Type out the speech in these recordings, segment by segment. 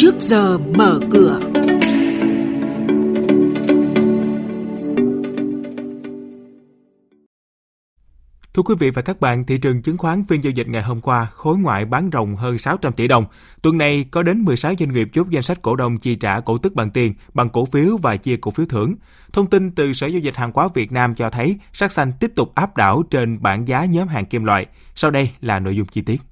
trước giờ mở cửa. Thưa quý vị và các bạn, thị trường chứng khoán phiên giao dịch ngày hôm qua khối ngoại bán ròng hơn 600 tỷ đồng. Tuần này có đến 16 doanh nghiệp chốt danh sách cổ đông chi trả cổ tức bằng tiền, bằng cổ phiếu và chia cổ phiếu thưởng. Thông tin từ Sở Giao dịch Hàng hóa Việt Nam cho thấy sắc xanh tiếp tục áp đảo trên bảng giá nhóm hàng kim loại. Sau đây là nội dung chi tiết.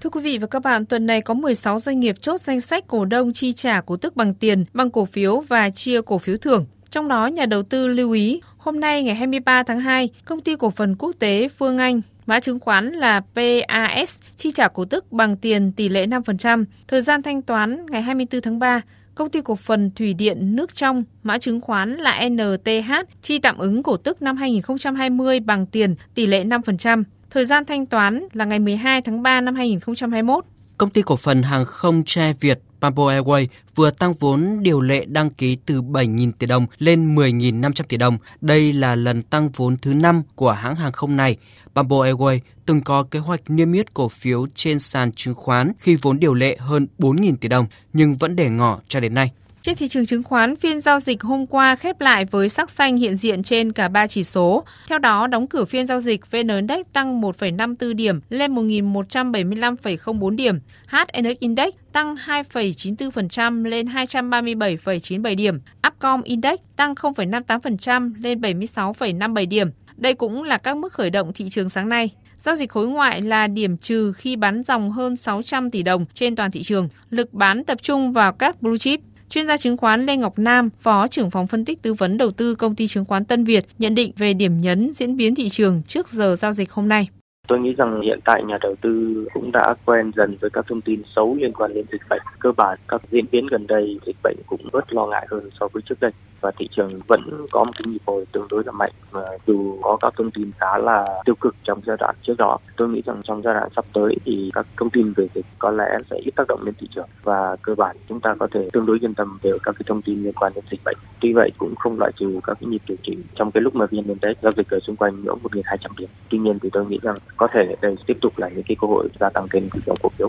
Thưa quý vị và các bạn, tuần này có 16 doanh nghiệp chốt danh sách cổ đông chi trả cổ tức bằng tiền, bằng cổ phiếu và chia cổ phiếu thưởng. Trong đó, nhà đầu tư lưu ý, hôm nay ngày 23 tháng 2, công ty cổ phần quốc tế Phương Anh Mã chứng khoán là PAS chi trả cổ tức bằng tiền tỷ lệ 5%. Thời gian thanh toán ngày 24 tháng 3, công ty cổ phần Thủy điện nước trong, mã chứng khoán là NTH chi tạm ứng cổ tức năm 2020 bằng tiền tỷ lệ 5%. Thời gian thanh toán là ngày 12 tháng 3 năm 2021. Công ty cổ phần hàng không Tre Việt Bamboo Airways vừa tăng vốn điều lệ đăng ký từ 7.000 tỷ đồng lên 10.500 tỷ đồng. Đây là lần tăng vốn thứ 5 của hãng hàng không này. Bamboo Airways từng có kế hoạch niêm yết cổ phiếu trên sàn chứng khoán khi vốn điều lệ hơn 4.000 tỷ đồng, nhưng vẫn để ngỏ cho đến nay. Trên thị trường chứng khoán, phiên giao dịch hôm qua khép lại với sắc xanh hiện diện trên cả ba chỉ số. Theo đó, đóng cửa phiên giao dịch VN Index tăng 1,54 điểm lên 1.175,04 điểm. HNX Index tăng 2,94% lên 237,97 điểm. Upcom Index tăng 0,58% lên 76,57 điểm. Đây cũng là các mức khởi động thị trường sáng nay. Giao dịch khối ngoại là điểm trừ khi bán dòng hơn 600 tỷ đồng trên toàn thị trường. Lực bán tập trung vào các blue chip. Chuyên gia chứng khoán Lê Ngọc Nam, Phó trưởng phòng phân tích tư vấn đầu tư công ty chứng khoán Tân Việt nhận định về điểm nhấn diễn biến thị trường trước giờ giao dịch hôm nay. Tôi nghĩ rằng hiện tại nhà đầu tư cũng đã quen dần với các thông tin xấu liên quan đến dịch bệnh. Cơ bản các diễn biến gần đây dịch bệnh bớt lo ngại hơn so với trước đây. Và thị trường vẫn có một cái nhịp hồi tương đối là mạnh, và dù có các thông tin khá là tiêu cực trong giai đoạn trước đó, tôi nghĩ rằng trong giai đoạn sắp tới thì các thông tin về dịch có lẽ sẽ ít tác động lên thị trường. Và cơ bản chúng ta có thể tương đối yên tâm về các cái thông tin liên quan đến dịch bệnh. Tuy vậy cũng không loại trừ các cái nhịp điều chỉnh trong cái lúc mà vn index giao dịch ở xung quanh ngưỡng 1.200 điểm. Tuy nhiên thì tôi nghĩ rằng có thể đây tiếp tục là những cái cơ hội gia tăng kênh thị trường cổ phiếu.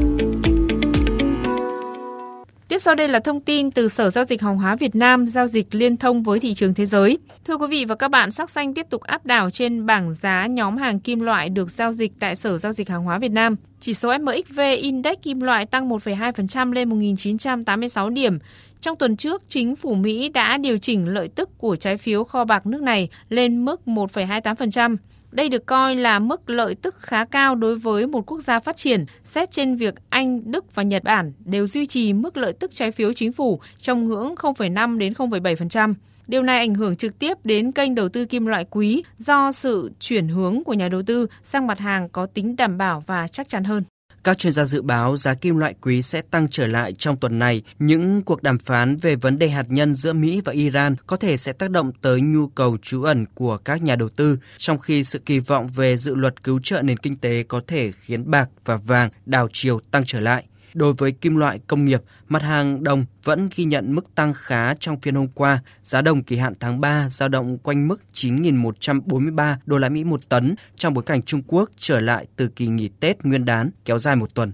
Tiếp sau đây là thông tin từ Sở Giao dịch Hàng hóa Việt Nam giao dịch liên thông với thị trường thế giới. Thưa quý vị và các bạn, sắc xanh tiếp tục áp đảo trên bảng giá nhóm hàng kim loại được giao dịch tại Sở Giao dịch Hàng hóa Việt Nam. Chỉ số MXV Index kim loại tăng 1,2% lên 1.986 điểm. Trong tuần trước, chính phủ Mỹ đã điều chỉnh lợi tức của trái phiếu kho bạc nước này lên mức 1,28%. Đây được coi là mức lợi tức khá cao đối với một quốc gia phát triển, xét trên việc Anh, Đức và Nhật Bản đều duy trì mức lợi tức trái phiếu chính phủ trong ngưỡng 0,5 đến 0,7%. Điều này ảnh hưởng trực tiếp đến kênh đầu tư kim loại quý do sự chuyển hướng của nhà đầu tư sang mặt hàng có tính đảm bảo và chắc chắn hơn. Các chuyên gia dự báo giá kim loại quý sẽ tăng trở lại trong tuần này. Những cuộc đàm phán về vấn đề hạt nhân giữa Mỹ và Iran có thể sẽ tác động tới nhu cầu trú ẩn của các nhà đầu tư, trong khi sự kỳ vọng về dự luật cứu trợ nền kinh tế có thể khiến bạc và vàng đảo chiều tăng trở lại. Đối với kim loại công nghiệp, mặt hàng đồng vẫn ghi nhận mức tăng khá trong phiên hôm qua. Giá đồng kỳ hạn tháng 3 dao động quanh mức 9.143 đô la Mỹ một tấn trong bối cảnh Trung Quốc trở lại từ kỳ nghỉ Tết Nguyên đán kéo dài một tuần.